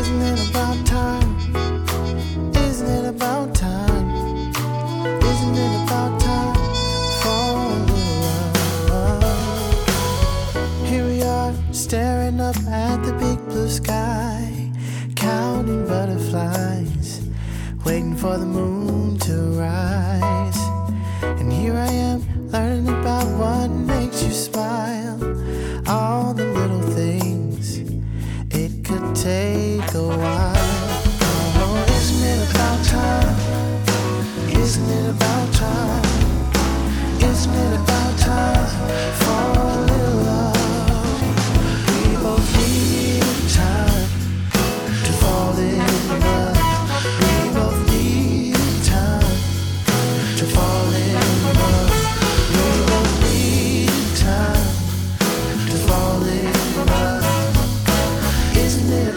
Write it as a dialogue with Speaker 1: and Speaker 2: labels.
Speaker 1: Isn't it about time? Isn't it about time? Isn't it about time for a little love? Here we are, staring up at the big blue sky, counting butterflies, waiting for the moon to rise. the